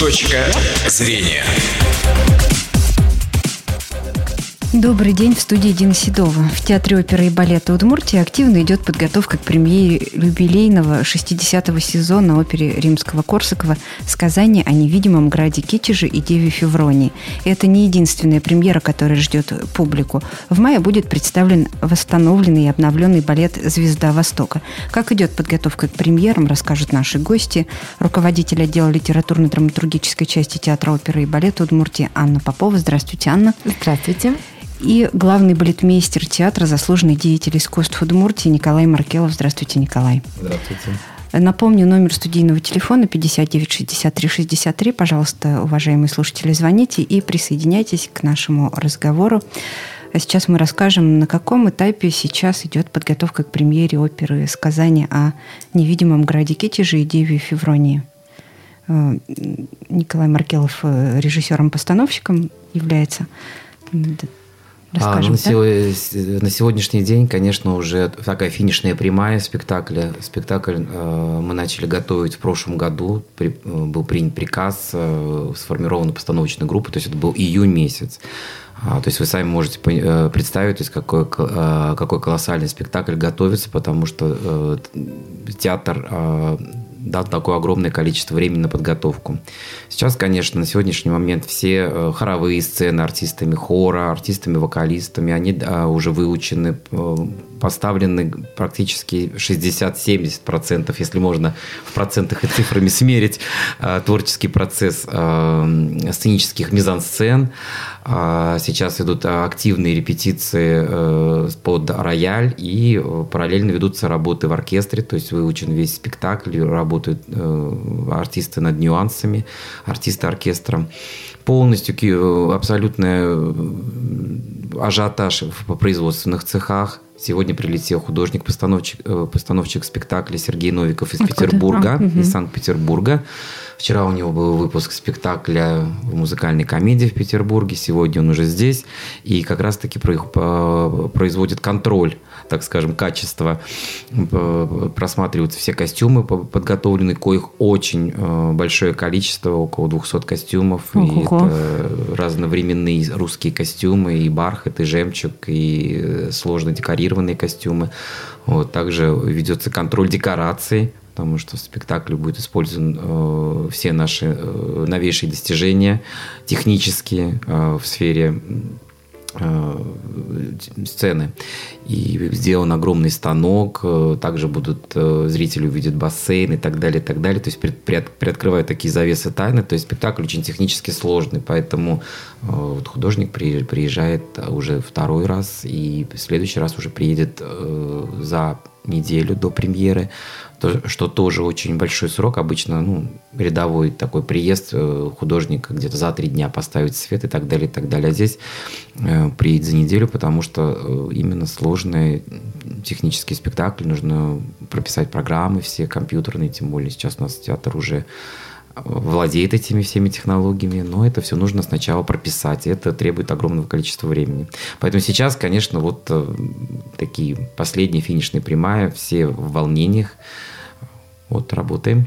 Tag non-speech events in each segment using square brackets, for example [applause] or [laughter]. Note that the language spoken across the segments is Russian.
Точка зрения. Добрый день, в студии Дина Седова. В Театре оперы и балета Удмуртии активно идет подготовка к премьере юбилейного 60-го сезона оперы Римского-Корсакова «Сказание о невидимом граде Китеже и Деве Февронии». Это не единственная премьера, которая ждет публику. В мае будет представлен восстановленный и обновленный балет «Звезда Востока». Как идет подготовка к премьерам, расскажут наши гости. Руководитель отдела литературно-драматургической части Театра оперы и балета Удмуртии Анна Попова. Здравствуйте, Анна. Здравствуйте и главный балетмейстер театра, заслуженный деятель искусств Удмуртии Николай Маркелов. Здравствуйте, Николай. Здравствуйте. Напомню, номер студийного телефона 59 63 63. Пожалуйста, уважаемые слушатели, звоните и присоединяйтесь к нашему разговору. А сейчас мы расскажем, на каком этапе сейчас идет подготовка к премьере оперы «Сказание о невидимом граде Китеже и Деве Февронии». Э, Николай Маркелов э, режиссером-постановщиком является. Расскажем, а, ну, да? На сегодняшний день, конечно, уже такая финишная прямая спектакля. Спектакль э, мы начали готовить в прошлом году. При, э, был принят приказ, э, сформирована постановочная группа, то есть это был июнь месяц. А, то есть вы сами можете э, представить, то есть какой, э, какой колоссальный спектакль готовится, потому что э, театр э, дал такое огромное количество времени на подготовку. Сейчас, конечно, на сегодняшний момент все э, хоровые сцены артистами хора, артистами-вокалистами, они уже выучены, э, поставлены практически 60-70%, если можно в процентах и цифрами смерить э, творческий процесс сценических мизансцен. А сейчас идут активные репетиции под рояль и параллельно ведутся работы в оркестре, то есть выучен весь спектакль, работают артисты над нюансами, артисты оркестра. Полностью э, абсолютный э, ажиотаж в производственных цехах. Сегодня прилетел художник-постановщик э, постановщик спектакля Сергей Новиков из Откуда? Петербурга, а, угу. из Санкт-Петербурга. Вчера у него был выпуск спектакля в музыкальной комедии в Петербурге. Сегодня он уже здесь. И как раз-таки производит контроль так скажем, качества. Просматриваются все костюмы подготовлены, коих очень э, большое количество, около 200 костюмов. Ого. И это разновременные русские костюмы, и бархат, и жемчуг, и э, сложно декорированные костюмы. Вот. Также ведется контроль декораций, потому что в спектакле будет использован э, все наши э, новейшие достижения технические э, в сфере Э, сцены. И сделан огромный станок, э, также будут э, зрители увидят бассейн и так далее, и так далее. То есть приоткрывают такие завесы тайны. То есть спектакль очень технически сложный, поэтому вот художник приезжает уже второй раз и в следующий раз уже приедет за неделю до премьеры то, что тоже очень большой срок. Обычно ну, рядовой такой приезд э, художника где-то за три дня поставить свет и так далее, и так далее. А здесь э, приедет за неделю, потому что э, именно сложный технический спектакль. Нужно прописать программы все компьютерные, тем более сейчас у нас театр уже владеет этими всеми технологиями, но это все нужно сначала прописать, и это требует огромного количества времени. Поэтому сейчас, конечно, вот э, такие последние финишные прямая, все в волнениях, вот работаем.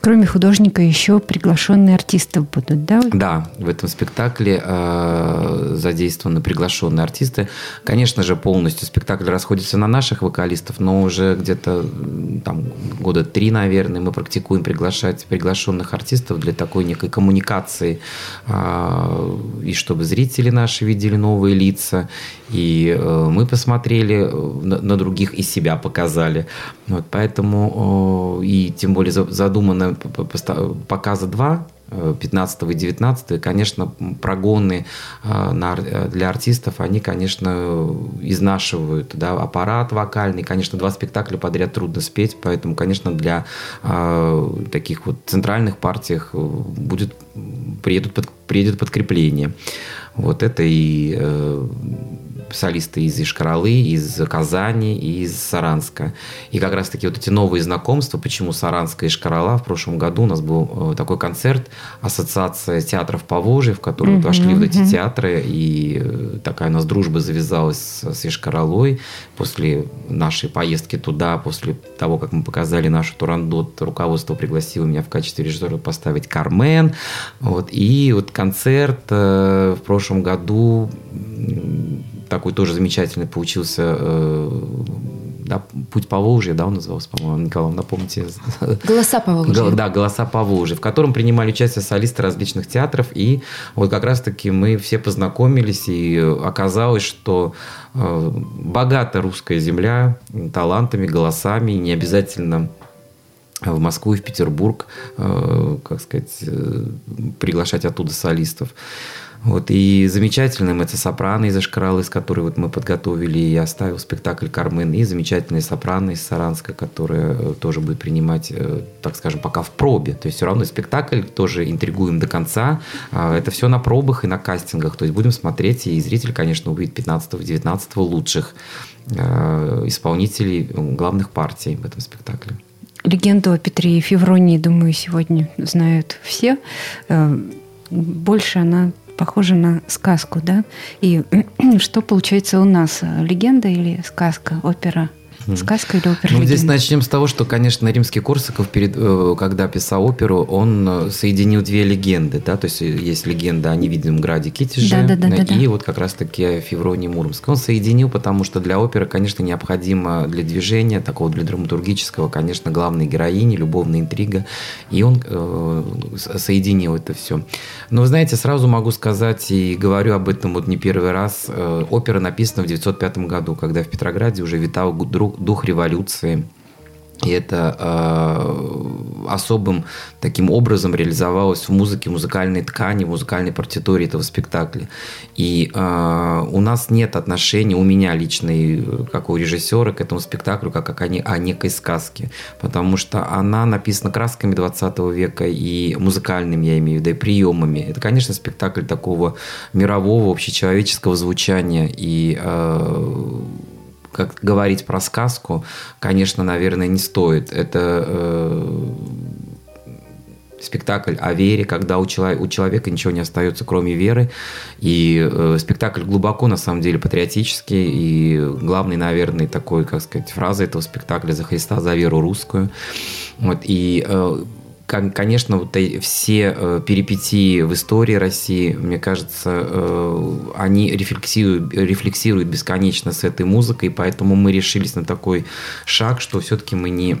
Кроме художника еще приглашенные артисты будут, да? Да, в этом спектакле э, задействованы приглашенные артисты. Конечно же, полностью спектакль расходится на наших вокалистов, но уже где-то там года три, наверное, мы практикуем приглашать приглашенных артистов для такой некой коммуникации, э, и чтобы зрители наши видели новые лица, и э, мы посмотрели на, на других и себя показали. Вот, поэтому, э, и тем более задумано показа два 15 и 19, конечно, прогоны э, для артистов, они, конечно, изнашивают да, аппарат вокальный. Конечно, два спектакля подряд трудно спеть, поэтому, конечно, для э, таких вот центральных партиях будет, приедут под, приедет подкрепление. Вот это и э, солисты из Ишкаралы, из Казани и из Саранска. И как раз-таки вот эти новые знакомства, почему Саранска и Ишкарала, в прошлом году у нас был такой концерт, ассоциация театров Поволжья, в которую mm-hmm, вошли вот эти театры, и такая у нас дружба завязалась с Ишкаралой после нашей поездки туда, после того, как мы показали нашу Турандот, руководство пригласило меня в качестве режиссера поставить Кармен. Вот, и вот концерт э, в прошлом году такой тоже замечательный получился э, да, «Путь по Волжье», да, он назывался, по-моему, Николай, напомните. «Голоса по Волжье». Да, «Голоса по Волжье», в котором принимали участие солисты различных театров, и вот как раз-таки мы все познакомились, и оказалось, что э, богата русская земля талантами, голосами, не обязательно в Москву и в Петербург, э, как сказать, э, приглашать оттуда солистов. Вот, и замечательным это сопрано из Ашкаралы, с которой вот мы подготовили и оставил спектакль «Кармен», и замечательные сопрано из Саранска, которая э, тоже будет принимать, так скажем, пока в пробе. То есть все равно спектакль тоже интригуем до конца. А, это все на пробах и на кастингах. То есть будем смотреть, и зритель, конечно, увидит 15-19 лучших исполнителей главных партий в этом спектакле. Легенду о Петре и Февронии, думаю, сегодня знают все. Э, больше она похожа на сказку, да? И [clears throat] что получается у нас? Легенда или сказка, опера? Сказка или опера? Ну, здесь начнем с того, что, конечно, римский Корсаков, перед, э, когда писал оперу, он э, соединил две легенды. Да? То есть есть легенда о невидимом граде Китеже да, да, да, и да, вот как раз-таки Февронии Муромской. Он соединил, потому что для оперы, конечно, необходимо для движения, такого для драматургического, конечно, главной героини, любовная интрига. И он э, соединил это все. Но, знаете, сразу могу сказать, и говорю об этом вот не первый раз, э, опера написана в 905 году, когда в Петрограде уже витал друг, дух революции. И это э, особым таким образом реализовалось в музыке, музыкальной ткани, музыкальной партитуре этого спектакля. И э, у нас нет отношения, у меня лично, как у режиссера, к этому спектаклю, как, как о, о некой сказке. Потому что она написана красками 20 века и музыкальными, я имею в виду, и приемами. Это, конечно, спектакль такого мирового, общечеловеческого звучания. И э, как говорить про сказку, конечно, наверное, не стоит. Это э, спектакль о вере, когда у, человека, у человека ничего не остается, кроме веры. И э, спектакль глубоко, на самом деле, патриотический. И главный, наверное, такой, как сказать, фраза этого спектакля «За Христа, за веру русскую». Вот, и э, конечно, вот все э, перипетии в истории России, мне кажется, э, они рефлексируют, рефлексируют бесконечно с этой музыкой, поэтому мы решились на такой шаг, что все-таки мы не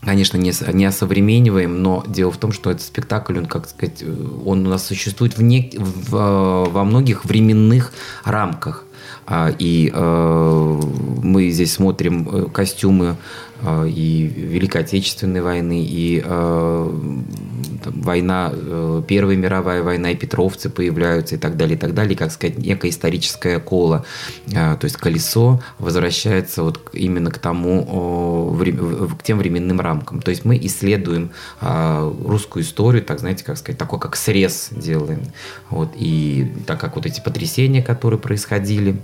конечно, не, не осовремениваем, но дело в том, что этот спектакль, он, как сказать, он у нас существует в не, в, во многих временных рамках. А, и э, мы здесь смотрим костюмы Э, и Великой Отечественной войны, и э, война, э, Первая мировая война, и Петровцы появляются, и так далее, и так далее, как сказать, некое историческое коло, то есть колесо возвращается вот именно к тому, к тем временным рамкам. То есть мы исследуем русскую историю, так знаете, как сказать, такой как срез делаем. Вот, и так как вот эти потрясения, которые происходили,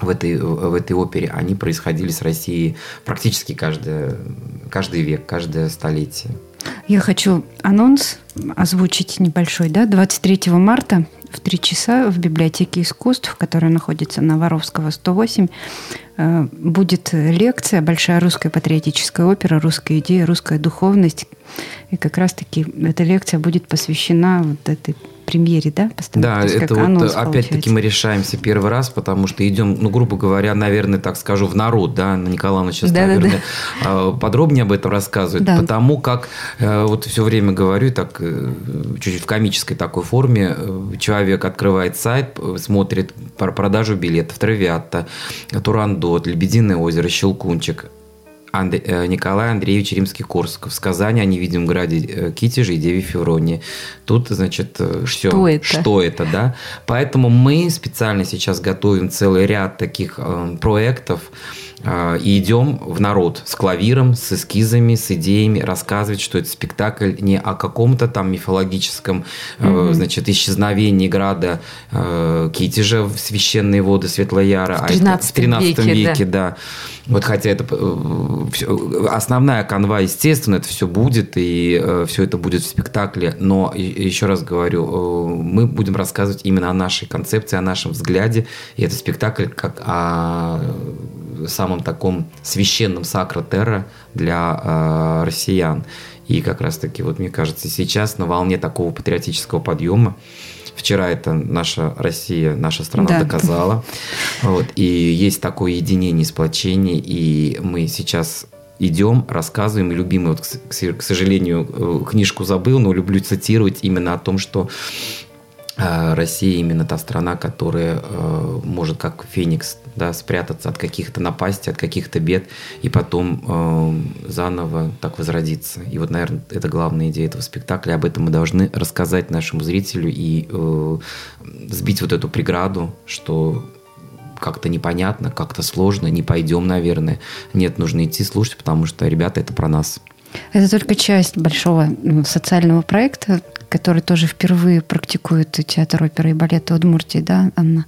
в этой, в этой опере, они происходили с Россией практически каждый, каждый век, каждое столетие. Я хочу анонс озвучить небольшой. Да? 23 марта в 3 часа в библиотеке искусств, которая находится на Воровского 108, э, будет лекция «Большая русская патриотическая опера. Русская идея, русская духовность». И как раз-таки эта лекция будет посвящена вот этой премьере, да? Да, это вот опять-таки мы решаемся первый раз, потому что идем, ну, грубо говоря, наверное, так скажу, в народ, да, Николаевна сейчас, да, наверное, да, да. подробнее об этом рассказывает, да. потому как э, вот все время говорю, так э, чуть-чуть в комической такой форме, э, человек открывает сайт, смотрит продажу билетов, Травиатта, Турандот, Лебединое озеро, Щелкунчик, Анд... Э, Николай Андреевич Римский-Корсаков. Сказание о невидимом граде э, Китеже и Деве Февронии. Тут, значит, все. Что это? Что это, да? Поэтому мы специально сейчас готовим целый ряд таких э, проектов, и идем в народ с клавиром, с эскизами, с идеями, рассказывать, что это спектакль не о каком-то там мифологическом, mm-hmm. значит, исчезновении града э, Китежа в священные воды Светлояра, в 13, а это, в 13 веке, веке да. да. Вот хотя это э, основная канва, естественно, это все будет, и э, все это будет в спектакле, но еще раз говорю, мы будем рассказывать именно о нашей концепции, о нашем взгляде, и это спектакль как о самом таком священном сакро-терра для э, россиян. И как раз-таки, вот мне кажется, сейчас на волне такого патриотического подъема, Вчера это наша Россия, наша страна да. доказала. Вот, и есть такое единение, сплочение, и мы сейчас идем, рассказываем, любимый, вот, к, сожалению, э, книжку забыл, но люблю цитировать именно о том, что Россия именно та страна, которая э, может как феникс да, спрятаться от каких-то напастей, от каких-то бед, и потом э, заново так возродиться. И вот, наверное, это главная идея этого спектакля. Об этом мы должны рассказать нашему зрителю и э, сбить вот эту преграду, что как-то непонятно, как-то сложно, не пойдем, наверное. Нет, нужно идти слушать, потому что, ребята, это про нас. Это только часть большого социального проекта, который тоже впервые практикует театр оперы и балета Удмуртии, да, Анна?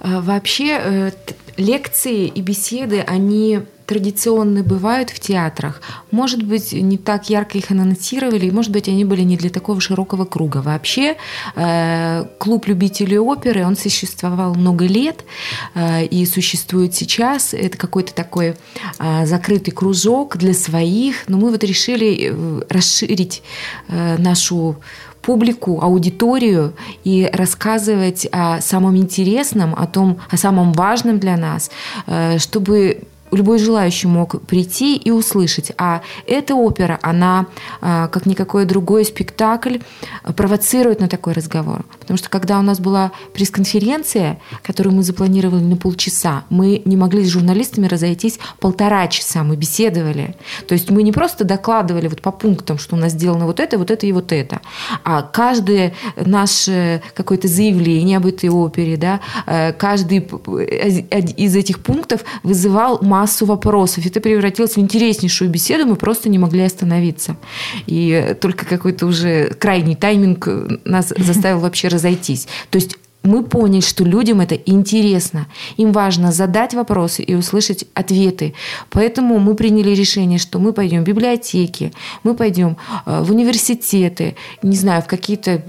А, вообще э, лекции и беседы, они традиционные бывают в театрах. Может быть, не так ярко их анонсировали, и, может быть, они были не для такого широкого круга. Вообще, э, клуб любителей оперы, он существовал много лет э, и существует сейчас. Это какой-то такой закрытый кружок для своих. Но мы вот решили расширить нашу публику, аудиторию и рассказывать о самом интересном, о том, о самом важном для нас, э, чтобы любой желающий мог прийти и услышать. А эта опера, она, а, как никакой другой спектакль, провоцирует на такой разговор. Потому что когда у нас была пресс-конференция, которую мы запланировали на полчаса, мы не могли с журналистами разойтись полтора часа, мы беседовали. То есть мы не просто докладывали вот по пунктам, что у нас сделано вот это, вот это и вот это, а каждое наше какое-то заявление об этой опере, да, э, каждый из этих пунктов вызывал массу вопросов. Это превратилось в интереснейшую беседу, мы просто не могли остановиться. И только какой-то уже крайний тайминг нас [laughs] заставил вообще разойтись. То есть мы поняли, что людям это интересно. Им важно задать вопросы и услышать ответы. Поэтому мы приняли решение, что мы пойдем в библиотеки, мы пойдем э, в университеты, не знаю, в какие-то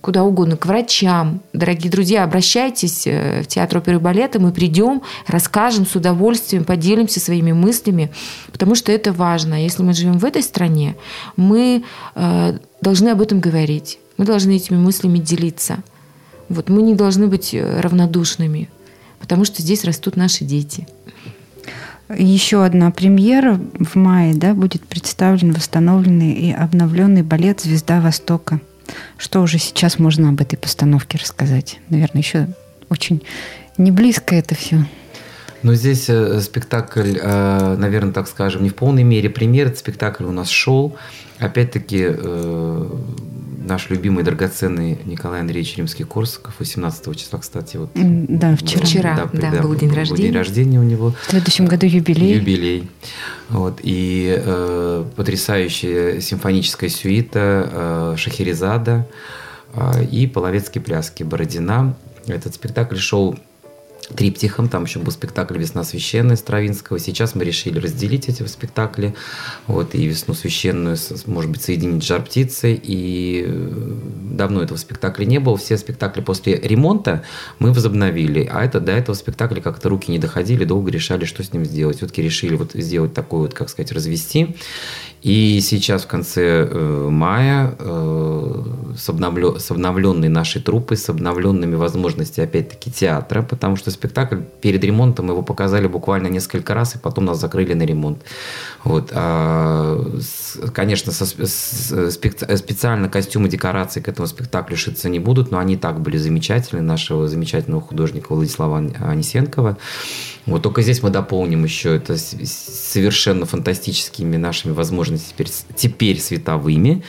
куда угодно, к врачам. Дорогие друзья, обращайтесь э, в театр оперы и балета, мы придем, расскажем с удовольствием, поделимся своими мыслями, потому что это важно. Если мы живем в этой стране, мы э, должны об этом говорить, мы должны этими мыслями делиться. Вот мы не должны быть э, равнодушными, потому что здесь растут наши дети. Еще одна премьера в мае да, будет представлен восстановленный и обновленный балет «Звезда Востока». Что уже сейчас можно об этой постановке рассказать? Наверное, еще очень не близко это все. Но здесь э, спектакль, э, наверное, так скажем, не в полной мере. Этот спектакль у нас шел. Опять-таки, наш любимый драгоценный Николай Андреевич Римский-Корсаков, 18 числа, кстати. Вот, да, вчера. Вчера, да, да, да, был день рождения. день рождения у него. В следующем году юбилей. Юбилей. Вот, и э, потрясающая симфоническая сюита э, Шахерезада э, и половецкие пляски Бородина. Этот спектакль шел триптихом, там еще был спектакль «Весна священная» Стравинского. Сейчас мы решили разделить эти спектакли, вот, и «Весну священную», может быть, соединить «Жар птицей», и э, давно этого спектакля не было. Все спектакли после ремонта мы возобновили, а это до этого спектакля как-то руки не доходили, долго решали, что с ним сделать. Все-таки решили вот сделать такой вот, как сказать, развести. И сейчас в конце э, мая э, с, обновлё, с обновленной нашей труппой, с обновленными возможностями, опять-таки, театра, потому что спектакль перед ремонтом его показали буквально несколько раз, и потом нас закрыли на ремонт. Вот. А, конечно, со, с, специально костюмы, декорации к этому спектаклю шиться не будут, но они так были замечательны, нашего замечательного художника Владислава Анисенкова. Вот только здесь мы дополним еще это совершенно фантастическими нашими возможностями теперь, теперь световыми.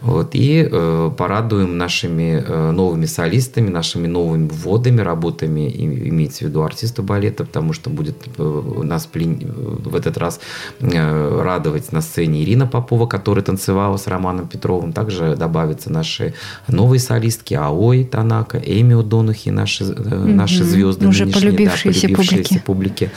Вот, и э, порадуем нашими э, новыми солистами, нашими новыми вводами, работами, имеется в виду артиста балета, потому что будет э, нас плен... в этот раз э, радовать на сцене Ирина Попова, которая танцевала с Романом Петровым. Также добавятся наши новые солистки Аой Танака, Эми Удонухи, наши, э, наши звезды. Уже полюбившиеся, да, полюбившиеся публике публике.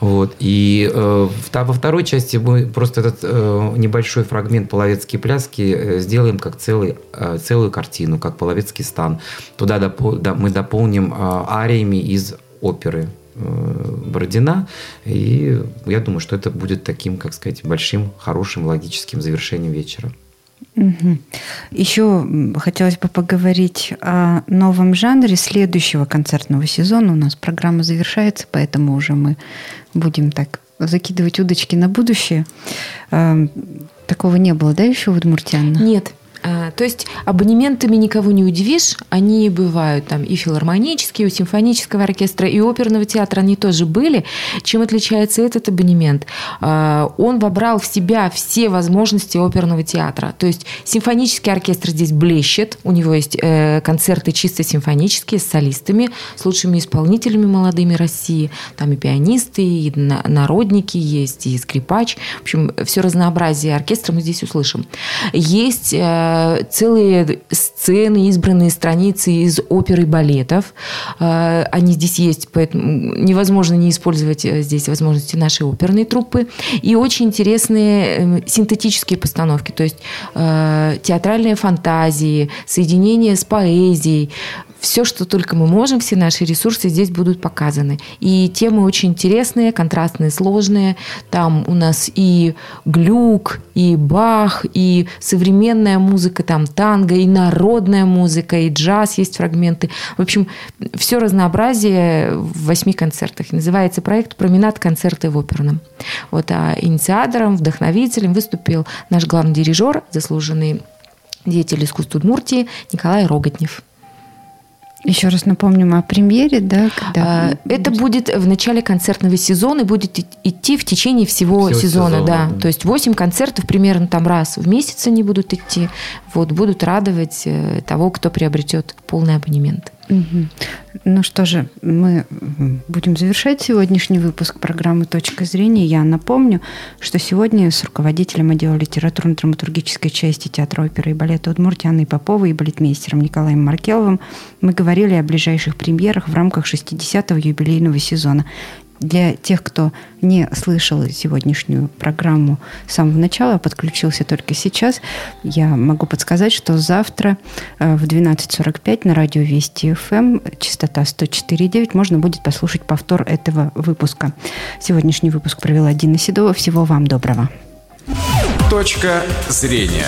Вот. И э, во второй части мы просто этот э, небольшой фрагмент «Половецкие пляски» э, сделаем как целый, э, целую картину, как «Половецкий стан». Туда допол- да, мы дополним э, ариями из оперы э, Бородина. И я думаю, что это будет таким, как сказать, большим, хорошим, логическим завершением вечера. Угу. Еще хотелось бы поговорить о новом жанре следующего концертного сезона. У нас программа завершается, поэтому уже мы будем так закидывать удочки на будущее. Эм, такого не было, да, еще в Удмуртианна? Нет, то есть абонементами никого не удивишь. Они бывают там и филармонические, у симфонического оркестра, и оперного театра они тоже были. Чем отличается этот абонемент? А, он вобрал в себя все возможности оперного театра. То есть симфонический оркестр здесь блещет. У него есть э, концерты чисто симфонические с солистами, с лучшими исполнителями молодыми России. Там и пианисты, и народники есть, и скрипач. В общем, все разнообразие оркестра мы здесь услышим. Есть Э, целые сцены, избранные страницы из опер и балетов. Э, они здесь есть, поэтому невозможно не использовать э, здесь возможности нашей оперной труппы. И очень интересные синтетические постановки, то есть театральные фантазии, соединение с поэзией все, что только мы можем, все наши ресурсы здесь будут показаны. И темы очень интересные, контрастные, сложные. Там у нас и глюк, и бах, и современная музыка, там танго, и народная музыка, и джаз есть фрагменты. В общем, все разнообразие в восьми концертах. Называется проект «Променад концерты в оперном». Вот, а инициатором, вдохновителем выступил наш главный дирижер, заслуженный деятель искусства Удмуртии Николай Роготнев. Еще раз напомним о премьере, да? Когда... А, это будет в начале концертного сезона и будет идти в течение всего, всего сезона, сезона, да. да. То есть 8 концертов примерно там раз в месяц они будут идти. Вот, будут радовать э, того, кто приобретет полный абонемент. Ну что же, мы будем завершать сегодняшний выпуск программы «Точка зрения». Я напомню, что сегодня с руководителем отдела литературно-драматургической части театра оперы и балета Удмуртии Анной Поповой и балетмейстером Николаем Маркеловым мы говорили о ближайших премьерах в рамках 60-го юбилейного сезона. Для тех, кто не слышал сегодняшнюю программу с самого начала, подключился только сейчас, я могу подсказать, что завтра э, в 12.45 на радио Вести ФМ, эм, частота 104.9, можно будет послушать повтор этого выпуска. Сегодняшний выпуск провела Дина Седова. Всего вам доброго. Точка зрения.